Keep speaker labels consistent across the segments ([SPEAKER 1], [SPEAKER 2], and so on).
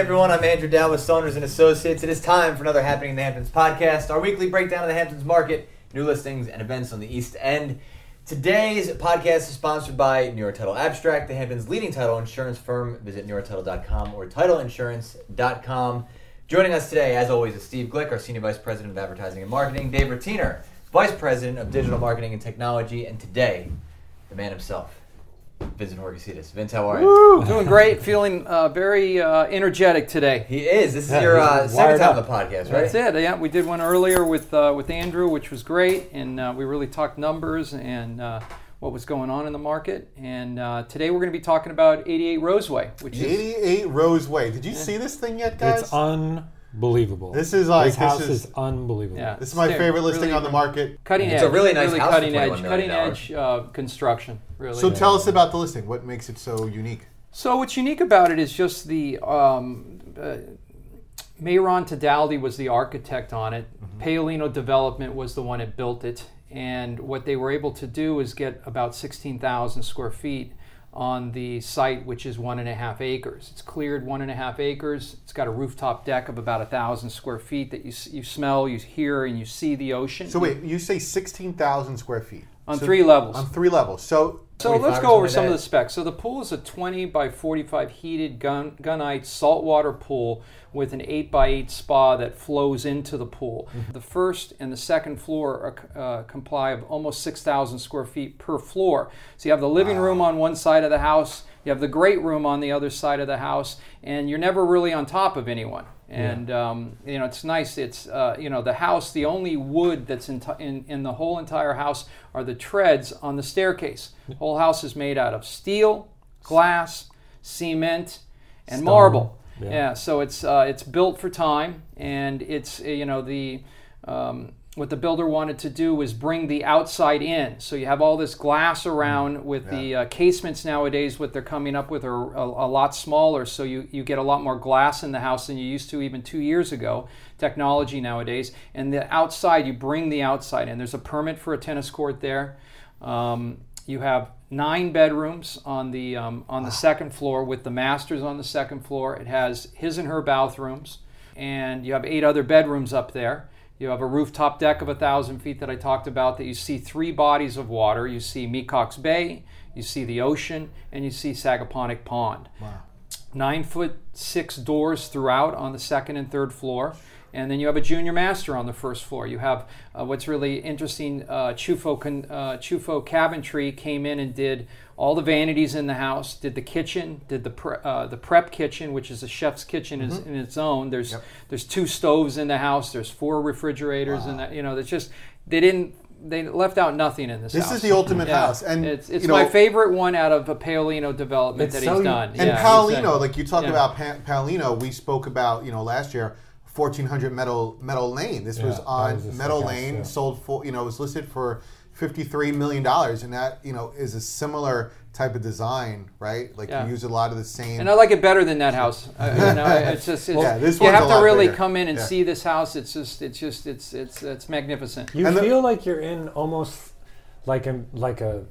[SPEAKER 1] everyone. I'm Andrew Dowd with Saunders and Associates. It is time for another Happening in the Hamptons podcast, our weekly breakdown of the Hamptons market, new listings, and events on the East End. Today's podcast is sponsored by New York Title Abstract, the Hamptons' leading title insurance firm. Visit NewYorkTitle.com or TitleInsurance.com. Joining us today, as always, is Steve Glick, our Senior Vice President of Advertising and Marketing, Dave Rotiner, Vice President of Digital Marketing and Technology, and today, the man himself, Vincent Horcasitas. Vince, how are you?
[SPEAKER 2] Woo! Doing great, feeling uh, very uh, energetic today.
[SPEAKER 1] He is. This is
[SPEAKER 3] Yeah,
[SPEAKER 1] your uh, second time on the podcast, right?
[SPEAKER 2] That's it. Yeah, we did one earlier with uh, with Andrew, which was great, and uh, we really talked numbers and uh, what was going on in the market. And uh, today we're going to be talking about 88 Roseway, which is
[SPEAKER 4] 88 Roseway. Did you see this thing yet, guys?
[SPEAKER 3] It's unbelievable.
[SPEAKER 4] This is like-
[SPEAKER 3] this house is,
[SPEAKER 4] is-
[SPEAKER 3] unbelievable.
[SPEAKER 2] yeah,
[SPEAKER 4] this is my
[SPEAKER 2] it's
[SPEAKER 4] favorite listing
[SPEAKER 2] really
[SPEAKER 4] on the market.
[SPEAKER 2] Cutting
[SPEAKER 1] It's
[SPEAKER 2] edge.
[SPEAKER 1] a really nice
[SPEAKER 2] really
[SPEAKER 1] house
[SPEAKER 2] cutting edge,
[SPEAKER 1] million
[SPEAKER 2] cutting
[SPEAKER 1] dollars.
[SPEAKER 2] edge uh, construction. Really.
[SPEAKER 4] So tell us about the listing. What makes it so unique?
[SPEAKER 2] So what's unique about it is just the um, uh, Mayron Tadaldi was the architect on it. Paolino Development was the one that built it, and what they were able to do is get about 16,000 square feet on the site, which is one and a half acres. It's cleared one and a half acres. It's got a rooftop deck of about a thousand square feet that you you smell, you hear, and you see the ocean.
[SPEAKER 4] So wait, you say 16,000 square feet
[SPEAKER 2] on
[SPEAKER 4] So-
[SPEAKER 2] three levels.
[SPEAKER 4] On three levels. So
[SPEAKER 2] So let's go over some of the specs. So the pool is a 20 by 45 heated gun, gunite saltwater pool with an 8 by 8 spa that flows into the pool.
[SPEAKER 1] Mm-hmm.
[SPEAKER 2] The first and the second floor are, uh, comply of almost 6,000 square feet per floor. So you have the living room on one side of the house, you have the great room on the other side of the house, and you're never really on top of anyone. And um, you know it's nice. It's uh, you know the house. The only wood that's in, in in the whole entire house are the treads on the staircase. The whole house is made out of steel, glass, cement, and
[SPEAKER 3] Stone.
[SPEAKER 2] marble.
[SPEAKER 3] Yeah.
[SPEAKER 2] Yeah. so it's uh, it's built for time, and it's uh, you know the um, what the builder wanted to do was bring the outside in. So you have all this glass around with the uh, casements nowadays. What they're coming up with are a, a lot smaller, so you you get a lot more glass in the house than you used to even two years ago. Technology nowadays, and the outside you bring the outside in. There's a permit for a tennis court there. Um, you have nine bedrooms on the um, on the second floor with the masters on the second floor. It has his and her bathrooms, and you have eight other bedrooms up there. You have a rooftop deck of a thousand feet that I talked about. That you see three bodies of water. You see Mecox Bay, you see the ocean, and you see Sagaponack Pond nine foot six doors throughout on the second and third floor. And then you have a junior master on the first floor. You have uh, what's really interesting. Uh, Chufo, con, uh, Chufo Cabinetry came in and did all the vanities in the house. Did the kitchen. Did the pre, uh, the prep kitchen, which is a chef's kitchen is in its own. There's there's two stoves in the house. There's four refrigerators and that. You know, that's just they didn't. They left out nothing in this.
[SPEAKER 4] This
[SPEAKER 2] house.
[SPEAKER 4] is the ultimate
[SPEAKER 2] Yeah.
[SPEAKER 4] house. And
[SPEAKER 2] it's it's
[SPEAKER 4] you know,
[SPEAKER 2] my favorite one out of a Paolino development that
[SPEAKER 3] so
[SPEAKER 2] he's done.
[SPEAKER 4] And
[SPEAKER 2] Yeah,
[SPEAKER 4] Paolino,
[SPEAKER 2] exactly.
[SPEAKER 4] like you talk
[SPEAKER 2] Yeah.
[SPEAKER 4] about pa- Paolino, we spoke about, you know, last year, 1400 Meadow Meadow Lane. This was
[SPEAKER 3] Yeah, that
[SPEAKER 4] on
[SPEAKER 3] was a
[SPEAKER 4] Meadow
[SPEAKER 3] house,
[SPEAKER 4] Lane,
[SPEAKER 3] yeah.
[SPEAKER 4] sold for, you know, it was listed for 53 million dollars and that, you know, is a similar type of design, right? Like
[SPEAKER 2] Yeah.
[SPEAKER 4] you use a lot of the same
[SPEAKER 2] And I like it better than that house. I, you know, it's just it's,
[SPEAKER 4] Yeah, this
[SPEAKER 2] you have to really
[SPEAKER 4] bigger.
[SPEAKER 2] come in and
[SPEAKER 4] Yeah.
[SPEAKER 2] see this house. It's just it's just it's it's it's magnificent.
[SPEAKER 3] You
[SPEAKER 4] And the-
[SPEAKER 3] feel like you're in almost like a like a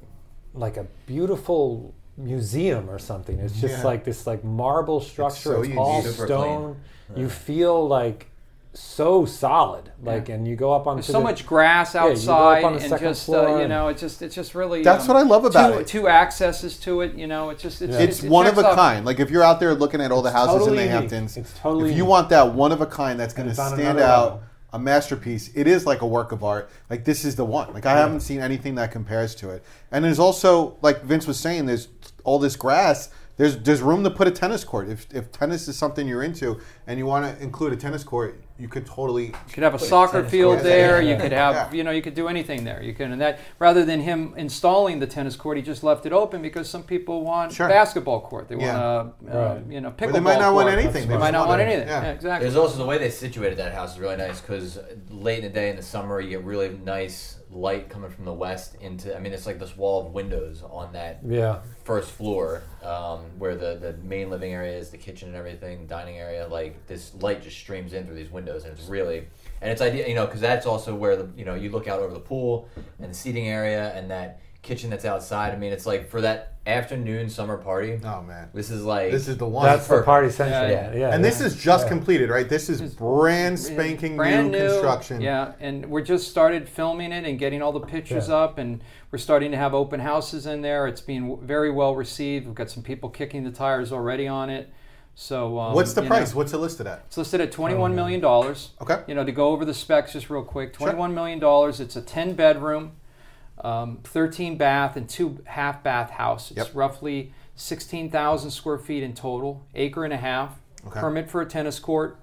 [SPEAKER 3] like a beautiful museum or something. It's just
[SPEAKER 4] Yeah.
[SPEAKER 3] like this like marble structure.
[SPEAKER 4] so
[SPEAKER 3] It's, all
[SPEAKER 1] Super
[SPEAKER 3] stone. You feel like so solid. Like and you go up
[SPEAKER 2] on so
[SPEAKER 3] the-
[SPEAKER 2] much grass
[SPEAKER 3] you go up
[SPEAKER 2] outside,
[SPEAKER 3] on the
[SPEAKER 2] and
[SPEAKER 3] second
[SPEAKER 2] just uh,
[SPEAKER 3] floor
[SPEAKER 2] you
[SPEAKER 3] and-
[SPEAKER 2] know, it's just it's just really.
[SPEAKER 4] That's
[SPEAKER 2] um,
[SPEAKER 4] what I love about
[SPEAKER 2] two,
[SPEAKER 4] it.
[SPEAKER 2] Two accesses to it. You know, it's just it's,
[SPEAKER 4] It's
[SPEAKER 2] it
[SPEAKER 4] one of
[SPEAKER 2] checks
[SPEAKER 4] a
[SPEAKER 2] off-
[SPEAKER 4] kind. Like if you're out there looking at all the houses
[SPEAKER 3] totally
[SPEAKER 4] in the
[SPEAKER 3] unique.
[SPEAKER 4] Hamptons,
[SPEAKER 3] It's totally
[SPEAKER 4] if you
[SPEAKER 3] unique.
[SPEAKER 4] want that one of a kind that's going to
[SPEAKER 3] it's on
[SPEAKER 4] stand
[SPEAKER 3] another
[SPEAKER 4] out,
[SPEAKER 3] level.
[SPEAKER 4] a masterpiece, it is like a work of art. Like this is the one. Like I haven't seen anything that compares to it. And there's also, like Vince was saying, there's all this grass. There's there's room to put a tennis court. If if tennis is something you're into and you want to include a tennis court, you could totally.
[SPEAKER 2] You could have a soccer
[SPEAKER 1] tennis
[SPEAKER 2] field
[SPEAKER 1] court.
[SPEAKER 2] there.
[SPEAKER 1] Yeah.
[SPEAKER 2] You could have,
[SPEAKER 4] Yeah.
[SPEAKER 2] you know, you could do anything there. You can, and that rather than him installing the tennis court, he just left it open because some people want
[SPEAKER 4] Sure.
[SPEAKER 2] basketball court. They
[SPEAKER 4] Yeah.
[SPEAKER 2] want a, uh, you know,
[SPEAKER 4] Or
[SPEAKER 2] pickleball.
[SPEAKER 4] they might not want anything.
[SPEAKER 2] They
[SPEAKER 4] They
[SPEAKER 2] might not want
[SPEAKER 4] want
[SPEAKER 2] anything.
[SPEAKER 4] Yeah.
[SPEAKER 2] Yeah, exactly.
[SPEAKER 1] There's also the way they situated that house is really nice because late in the day in the summer you get really nice light coming from the west into. I mean, it's like this wall of windows on that
[SPEAKER 3] Yeah.
[SPEAKER 1] first floor um, where the, the main living area is, the kitchen and everything, dining area. Like this light just streams in through these windows, and it's really and it's idea you know because that's also where the you know you look out over the pool and the seating area and that kitchen that's outside. I mean, it's like for that afternoon summer party.
[SPEAKER 4] Oh man,
[SPEAKER 1] This is like
[SPEAKER 4] this is the one.
[SPEAKER 3] That's the party central.
[SPEAKER 2] Yeah,
[SPEAKER 3] Yeah,
[SPEAKER 1] yeah.
[SPEAKER 4] and this is just
[SPEAKER 3] Yeah.
[SPEAKER 4] completed, right? This is brand spanking
[SPEAKER 2] brand
[SPEAKER 4] new, construction.
[SPEAKER 2] Yeah, and we're just started filming it and getting all the pictures
[SPEAKER 3] Yeah.
[SPEAKER 2] up, and we're starting to have open houses in there. It's being w- very well received. We've got some people kicking the tires already on it. So um,
[SPEAKER 4] What's the price?
[SPEAKER 2] know,
[SPEAKER 4] What's it listed at?
[SPEAKER 2] it's listed at twenty-one million dollars.
[SPEAKER 4] Okay.
[SPEAKER 2] You know, to go over the specs just real quick, twenty-one million dollars. It's a ten bedroom, um, thirteen bath, and two half bath house. It's
[SPEAKER 4] Yep.
[SPEAKER 2] roughly sixteen thousand square feet in total, acre and a half.
[SPEAKER 4] Okay.
[SPEAKER 2] Permit for a tennis court.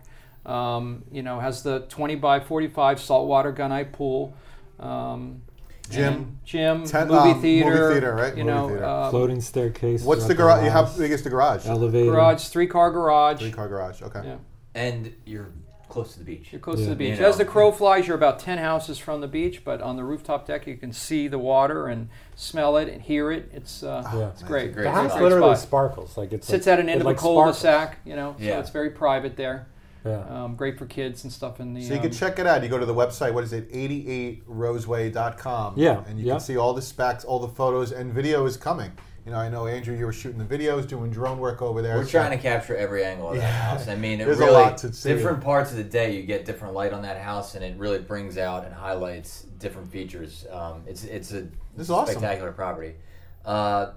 [SPEAKER 2] Um, you know, has the twenty by forty-five saltwater gunite pool. Um,
[SPEAKER 4] Gym.
[SPEAKER 2] gym,
[SPEAKER 4] Ten-
[SPEAKER 2] movie
[SPEAKER 4] um, movie
[SPEAKER 2] theater,
[SPEAKER 4] theater, right?
[SPEAKER 2] You
[SPEAKER 4] Movie
[SPEAKER 2] know,
[SPEAKER 4] theater.
[SPEAKER 2] uh,
[SPEAKER 3] floating staircase.
[SPEAKER 4] What's the garage? You have
[SPEAKER 3] house,
[SPEAKER 4] big is the garage?
[SPEAKER 3] elevator.
[SPEAKER 2] garage, three-car garage.
[SPEAKER 4] Three car garage. Okay.
[SPEAKER 2] Yeah.
[SPEAKER 1] and you're close to the beach.
[SPEAKER 2] You're close
[SPEAKER 3] Yeah.
[SPEAKER 2] to the beach.
[SPEAKER 1] You know.
[SPEAKER 2] As the crow flies, you're about 10 houses from the beach, but on the rooftop deck, you can see the water and smell it and hear it. It's, uh,
[SPEAKER 3] Yeah.
[SPEAKER 2] it's great.
[SPEAKER 1] great
[SPEAKER 3] The house
[SPEAKER 1] Great
[SPEAKER 3] literally
[SPEAKER 2] spot.
[SPEAKER 3] sparkles. Like it's
[SPEAKER 2] Sits
[SPEAKER 3] like,
[SPEAKER 2] at an end of
[SPEAKER 3] like,
[SPEAKER 2] a cul-de-sac, you know,
[SPEAKER 1] Yeah.
[SPEAKER 2] so it's very private there.
[SPEAKER 3] Yeah.
[SPEAKER 2] Um, great for kids and stuff in the.
[SPEAKER 4] So you can
[SPEAKER 2] um,
[SPEAKER 4] check it out. You go to the website. What is it? 88roseway.com.
[SPEAKER 3] Yeah,
[SPEAKER 4] And you
[SPEAKER 3] yeah.
[SPEAKER 4] can see all the specs, all the photos, and video is coming. You know, I know Andrew, you were shooting the videos, doing drone work over there.
[SPEAKER 1] We're
[SPEAKER 4] so-
[SPEAKER 1] trying to capture every angle of that
[SPEAKER 4] Yeah.
[SPEAKER 1] house. I mean, it
[SPEAKER 4] There's a
[SPEAKER 1] really
[SPEAKER 4] lot to see.
[SPEAKER 1] different parts of the day. You get different light on that house, and it really brings out and highlights different features. Um, it's it's a
[SPEAKER 4] This is awesome.
[SPEAKER 1] spectacular property. Uh,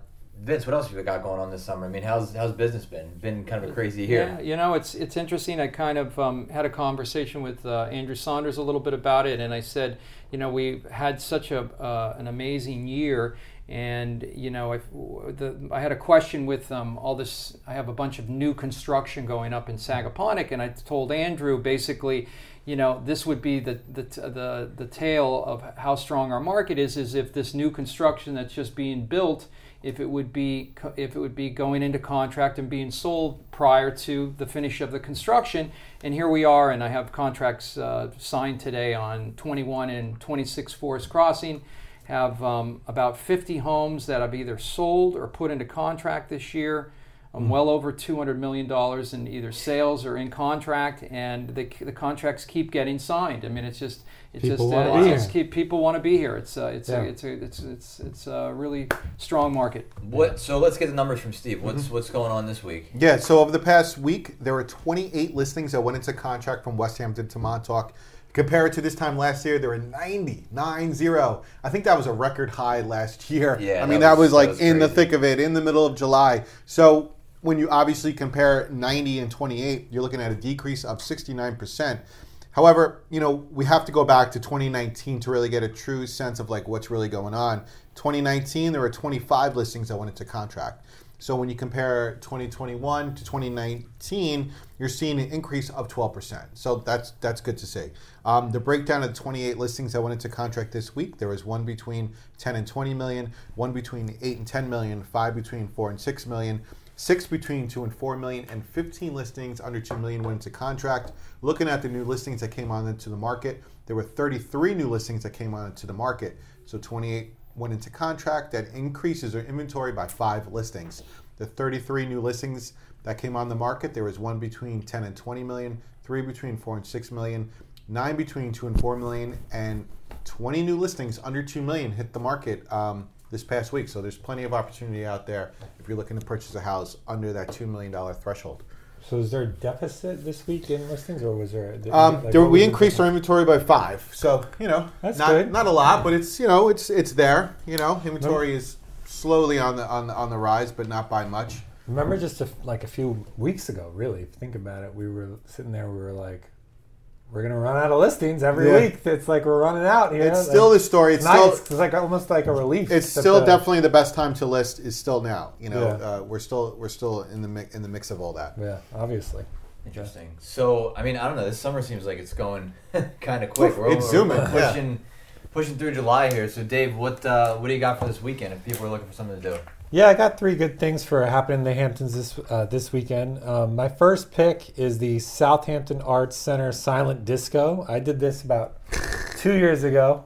[SPEAKER 1] Vince, what else have you got going on this summer? I mean, how's how's business been? Been kind of a crazy year.
[SPEAKER 2] Yeah, you know, it's it's interesting. I kind of um, had a conversation with uh, Andrew Saunders a little bit about it, and I said, you know, we had such a uh, an amazing year, and you know, if the, I had a question with um, all this. I have a bunch of new construction going up in Sagaponack, and I told Andrew basically. You know, this would be the, the the the tale of how strong our market is. Is if this new construction that's just being built, if it would be if it would be going into contract and being sold prior to the finish of the construction. And here we are, and I have contracts uh, signed today on 21 and 26 Forest Crossing. Have um, about 50 homes that I've either sold or put into contract this year. I'm well over 200 million dollars in either sales or in contract, and the, the contracts keep getting signed. I mean, it's just it's
[SPEAKER 3] People
[SPEAKER 2] just uh, it's just keep people want to be here. It's uh, it's
[SPEAKER 3] Yeah.
[SPEAKER 2] a, it's a, it's it's it's a really strong market.
[SPEAKER 1] What? So let's get the numbers from Steve. What's
[SPEAKER 4] Mm-hmm.
[SPEAKER 1] what's going on this week?
[SPEAKER 4] Yeah, so over the past week, there were 28 listings that went into contract from West Hampton to Montauk. Compare it to this time last year, there were 90, 9-0. I think that was a record high last year.
[SPEAKER 1] Yeah,
[SPEAKER 4] I mean,
[SPEAKER 1] that
[SPEAKER 4] that was,
[SPEAKER 1] was-
[SPEAKER 4] like
[SPEAKER 1] that was
[SPEAKER 4] in the thick of it, in the middle of July. So when you obviously compare 90 and 28, you're looking at a decrease of 69%. However, you know, we have to go back to 2019 to really get a true sense of like what's really going on. 2019, there were 25 listings that went into contract. So when you compare 2021 to 2019, you're seeing an increase of 12%. So that's that's good to see. Um, the breakdown of the 28 listings that went into contract this week, there was one between 10 and 20 million, one between 8 and 10 million, five between 4 and 6 million, six between 2 and 4 million, and 15 listings under 2 million went into contract. Looking at the new listings that came on into the market, there were 33 new listings that came on into the market. So 28 went into contract. That increases their inventory by five listings. The 33 new listings that came on the market, there was one between 10 and 20 million, three between 4 and 6 million, nine between 2 and 4 million, and 20 new listings under 2 million hit the market um, this past week. So there's plenty of opportunity out there if you're looking to purchase a house under that $2 million threshold.
[SPEAKER 3] So is there a deficit this week in listings, or was there?
[SPEAKER 4] Um,
[SPEAKER 3] like,
[SPEAKER 4] there, we increased our inventory by five, so you know,
[SPEAKER 3] That's
[SPEAKER 4] not
[SPEAKER 3] good.
[SPEAKER 4] not a lot, but it's you know, it's it's there. You know, inventory is slowly on the on the on the rise, but not by much.
[SPEAKER 3] Remember just a, like a few weeks ago, really, if you think about it, we were sitting there, we were like, we're going to run out of listings every
[SPEAKER 4] Yeah.
[SPEAKER 3] week. It's like we're running out here.
[SPEAKER 4] It's
[SPEAKER 3] Like,
[SPEAKER 4] still the story. It's
[SPEAKER 3] not-
[SPEAKER 4] still
[SPEAKER 3] it's, it's like almost like a relief.
[SPEAKER 4] it's still
[SPEAKER 3] the-
[SPEAKER 4] definitely the best time to list is still now. You know,
[SPEAKER 3] Yeah.
[SPEAKER 4] uh, we're still we're still in the mi- in the mix of all that.
[SPEAKER 3] Yeah, obviously.
[SPEAKER 1] Interesting. So, I mean, I don't know. This summer seems like it's going kind of quick. We're,
[SPEAKER 4] It's
[SPEAKER 1] we're-
[SPEAKER 4] zooming,
[SPEAKER 1] we're
[SPEAKER 4] yeah.
[SPEAKER 1] pushing, pushing through July here. So, Dave, what uh, what do you got for this weekend? If people are looking for something to do,
[SPEAKER 3] Yeah, I got three good things for happening in the Hamptons this uh, this weekend. Um, my first pick is the Southampton Arts Center Silent Disco. I did this about two years ago.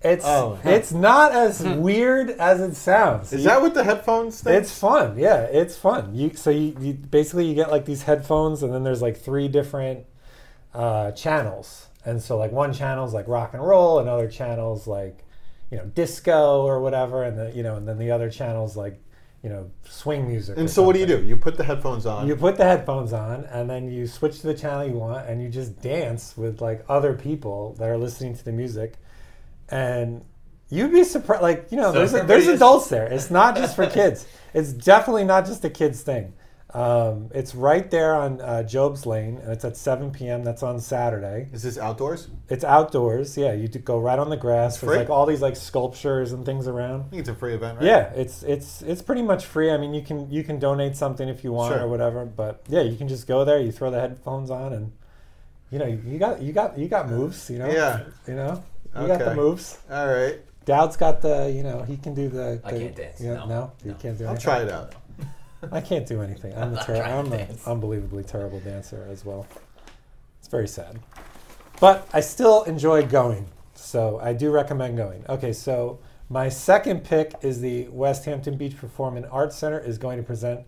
[SPEAKER 3] It's
[SPEAKER 4] Oh.
[SPEAKER 3] it's not as weird as it sounds.
[SPEAKER 4] Is
[SPEAKER 3] You-
[SPEAKER 4] that what the headphones thing?
[SPEAKER 3] It's fun, yeah. It's fun. You so you, you basically you get like these headphones, and then there's like three different uh, channels, and so like one channel's like rock and roll, another channel's like you know disco or whatever, and the you know and then the other channels like you know swing music.
[SPEAKER 4] And
[SPEAKER 3] or
[SPEAKER 4] so what do you do? You put the headphones on.
[SPEAKER 3] You put the headphones on, and then you switch to the channel you want, and you just dance with like other people that are listening to the music, and you'd be surprised. Like you know,
[SPEAKER 1] So
[SPEAKER 3] there's
[SPEAKER 1] for
[SPEAKER 3] there's adults there. It's not just for kids. It's definitely not just a kids thing. Um, it's right there on uh, Job's Lane, and it's at 7 p.m. That's on Saturday.
[SPEAKER 4] Is this outdoors?
[SPEAKER 3] It's outdoors. Yeah, you go right on the grass. There's
[SPEAKER 4] free?
[SPEAKER 3] like all these like sculptures and things around.
[SPEAKER 4] I think it's a free event, right?
[SPEAKER 3] Yeah, it's it's it's pretty much free. I mean, you can you can donate something if you want
[SPEAKER 4] Sure.
[SPEAKER 3] or whatever. But yeah, you can just go there. You throw the headphones on, and you know you got you got you got moves. You know.
[SPEAKER 4] Yeah.
[SPEAKER 3] You know. You got the moves.
[SPEAKER 4] All right.
[SPEAKER 3] Dowd's got the you know he can do the.
[SPEAKER 1] I
[SPEAKER 3] the-
[SPEAKER 1] can't dance,
[SPEAKER 3] Yeah,
[SPEAKER 1] no.
[SPEAKER 3] no, you
[SPEAKER 1] No.
[SPEAKER 3] can't do
[SPEAKER 4] I'll
[SPEAKER 3] anything.
[SPEAKER 4] try it out.
[SPEAKER 3] I can't do anything. I'm a
[SPEAKER 1] not
[SPEAKER 3] ter- I'm
[SPEAKER 1] to
[SPEAKER 3] an unbelievably terrible dancer as well. It's very sad, but I still enjoy going. So I do recommend going. Okay, so my second pick is the West Hampton Beach Performing Arts Center is going to present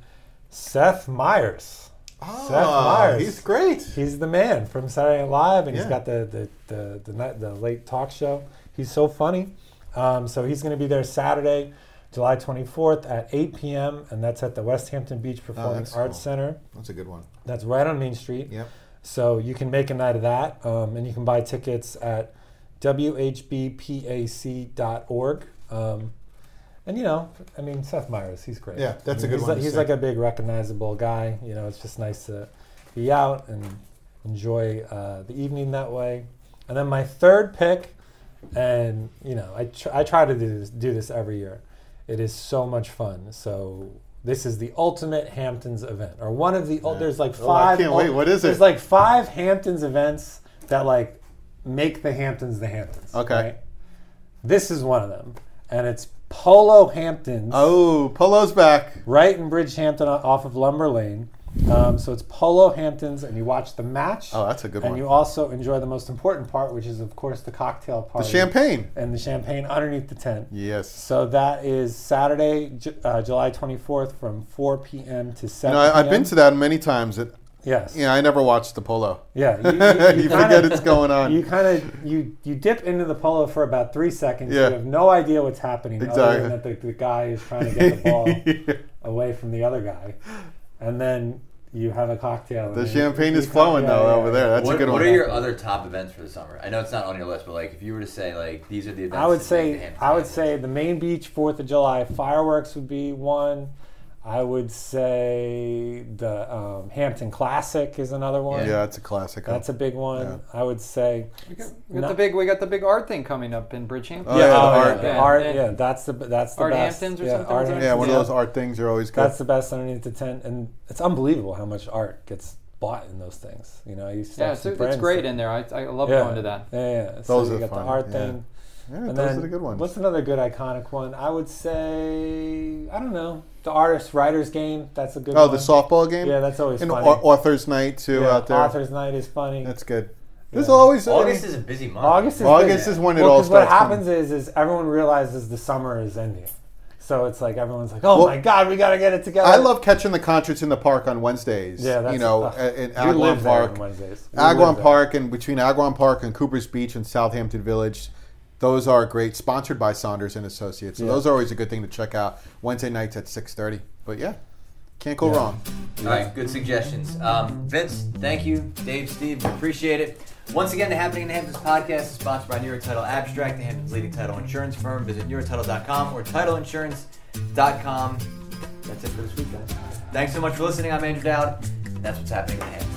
[SPEAKER 3] Seth Meyers. Seth
[SPEAKER 4] Ah,
[SPEAKER 3] Meyers.
[SPEAKER 4] He's great.
[SPEAKER 3] He's the man from Saturday Night Live, and he's got the the the the, night, the late talk show. He's so funny. Um, so he's going to be there Saturday, July 24th at 8 p.m. and that's at the West Hampton Beach Performing
[SPEAKER 4] Oh,
[SPEAKER 3] Arts
[SPEAKER 4] cool.
[SPEAKER 3] Center.
[SPEAKER 4] That's a good one.
[SPEAKER 3] That's right on Main Street.
[SPEAKER 4] Yep.
[SPEAKER 3] So you can make a night of that, um, and you can buy tickets at whbpac.org. Um, and you know, I mean, Seth Meyers, he's great.
[SPEAKER 4] Yeah, that's
[SPEAKER 3] I
[SPEAKER 4] a
[SPEAKER 3] mean,
[SPEAKER 4] good
[SPEAKER 3] he's
[SPEAKER 4] one
[SPEAKER 3] Like, he's
[SPEAKER 4] see.
[SPEAKER 3] like a big recognizable guy. You know, it's just nice to be out and enjoy uh, the evening that way. And then my third pick, and you know, I tr- I try to do this, do this every year. It is so much fun. So this is the ultimate Hamptons event, or one of the.
[SPEAKER 4] Yeah.
[SPEAKER 3] There's like five.
[SPEAKER 4] Oh, I can't wait. What is it?
[SPEAKER 3] There's like five Hamptons events that like make the Hamptons the Hamptons.
[SPEAKER 4] Okay.
[SPEAKER 3] right? This is one of them, and it's Polo Hamptons
[SPEAKER 4] Oh, Polo's back.
[SPEAKER 3] right in Bridgehampton off of Lumber Lane. Um, so it's Polo Hamptons, and you watch the match.
[SPEAKER 4] Oh, that's a good
[SPEAKER 3] and
[SPEAKER 4] one.
[SPEAKER 3] you also enjoy the most important part, which is, of course, the cocktail party.
[SPEAKER 4] The champagne.
[SPEAKER 3] and the champagne underneath the tent.
[SPEAKER 4] Yes.
[SPEAKER 3] So that is Saturday, uh, July 24th from 4 p.m. to 7
[SPEAKER 4] You know, I, I've been to that many times. It,
[SPEAKER 3] Yes.
[SPEAKER 4] yeah, I never watched the polo.
[SPEAKER 3] Yeah.
[SPEAKER 4] You
[SPEAKER 3] kinda-
[SPEAKER 4] forget it's going on.
[SPEAKER 3] You kind of you you dip into the polo for about three seconds.
[SPEAKER 4] Yeah.
[SPEAKER 3] You have no idea what's happening other
[SPEAKER 4] Exactly.
[SPEAKER 3] than that the, the guy is trying to get the ball away from the other guy, and then you have a cocktail.
[SPEAKER 4] The champagne
[SPEAKER 3] you
[SPEAKER 4] is
[SPEAKER 3] kinda-
[SPEAKER 4] flowing
[SPEAKER 3] yeah,
[SPEAKER 4] though
[SPEAKER 3] yeah,
[SPEAKER 4] over
[SPEAKER 3] yeah.
[SPEAKER 4] there. That's
[SPEAKER 1] what,
[SPEAKER 4] a good
[SPEAKER 1] what
[SPEAKER 4] one.
[SPEAKER 1] What are your other top events for the summer? I know it's not on your list, but like if you were to say like these are the events.
[SPEAKER 3] I would
[SPEAKER 1] that make the
[SPEAKER 3] say I would say the main beach Fourth of July fireworks would be one. I would say the um, Hampton Classic is another one.
[SPEAKER 4] yeah, it's a classic.
[SPEAKER 3] That's a big one.
[SPEAKER 4] Yeah.
[SPEAKER 3] I would say.
[SPEAKER 2] We got, we got
[SPEAKER 3] No-
[SPEAKER 2] the big we got the big art thing coming up in Bridgehampton.
[SPEAKER 4] Oh, yeah, the
[SPEAKER 3] oh,
[SPEAKER 4] art.
[SPEAKER 3] yeah, art. Yeah, that's the that's the
[SPEAKER 2] Art
[SPEAKER 3] best.
[SPEAKER 2] Hamptons or
[SPEAKER 3] yeah,
[SPEAKER 2] something,
[SPEAKER 3] Art
[SPEAKER 2] was
[SPEAKER 4] yeah, one of those art things are always good.
[SPEAKER 3] That's the best underneath the tent, and it's unbelievable how much art gets bought in those things. You know, I used to
[SPEAKER 2] Yeah,
[SPEAKER 3] have
[SPEAKER 2] it's,
[SPEAKER 3] some
[SPEAKER 2] it's
[SPEAKER 3] friends
[SPEAKER 2] great
[SPEAKER 3] that-
[SPEAKER 2] in there. I, I love
[SPEAKER 3] yeah,
[SPEAKER 2] going to that.
[SPEAKER 3] Yeah, yeah. So
[SPEAKER 4] Those
[SPEAKER 3] you
[SPEAKER 4] are
[SPEAKER 3] got
[SPEAKER 4] fun,
[SPEAKER 3] the art
[SPEAKER 4] yeah.
[SPEAKER 3] thing.
[SPEAKER 4] yeah,
[SPEAKER 3] And
[SPEAKER 4] those
[SPEAKER 3] then
[SPEAKER 4] are the good ones.
[SPEAKER 3] what's another good iconic one? I would say I don't know the artist writers game. That's a good.
[SPEAKER 4] oh,
[SPEAKER 3] one.
[SPEAKER 4] the softball game.
[SPEAKER 3] Yeah, that's always
[SPEAKER 4] and
[SPEAKER 3] funny.
[SPEAKER 4] authors night too
[SPEAKER 3] Yeah,
[SPEAKER 4] out there.
[SPEAKER 3] Authors night is funny.
[SPEAKER 4] That's good. There's
[SPEAKER 3] Yeah.
[SPEAKER 4] always I
[SPEAKER 1] August
[SPEAKER 4] mean,
[SPEAKER 1] is a busy month.
[SPEAKER 3] August is
[SPEAKER 4] August
[SPEAKER 3] good.
[SPEAKER 4] is when it
[SPEAKER 3] well,
[SPEAKER 4] all
[SPEAKER 3] 'cause what
[SPEAKER 4] starts coming.
[SPEAKER 3] happens is is everyone realizes the summer is ending. So it's like everyone's like, "Oh
[SPEAKER 4] Well,
[SPEAKER 3] my god, we got to get it together."
[SPEAKER 4] I love catching the concerts in the park on Wednesdays.
[SPEAKER 3] Yeah, that's
[SPEAKER 4] you know,
[SPEAKER 3] uh,
[SPEAKER 4] a- in
[SPEAKER 3] we
[SPEAKER 4] Agawam
[SPEAKER 3] live there
[SPEAKER 4] Park.
[SPEAKER 3] on Wednesdays. We live
[SPEAKER 4] Agawam
[SPEAKER 3] there.
[SPEAKER 4] Park and between Agawam Park and Cooper's Beach and Southampton Village, those are great. Sponsored by Saunders and Associates. So
[SPEAKER 3] Yeah.
[SPEAKER 4] those are always a good thing to check out Wednesday nights at six thirty. But yeah, can't go
[SPEAKER 3] Yeah.
[SPEAKER 4] wrong.
[SPEAKER 1] All right, good suggestions. Um, Vince, thank you. Dave, Steve, appreciate it. Once again, the Happening in the Hamptons podcast is sponsored by New York Title Abstract, the Hamptons' leading title insurance firm. Visit NewYorkTitle.com or TitleInsurance.com. That's it for this week, guys. Thanks so much for listening. I'm Andrew Dowd, and that's what's happening in the Hamptons.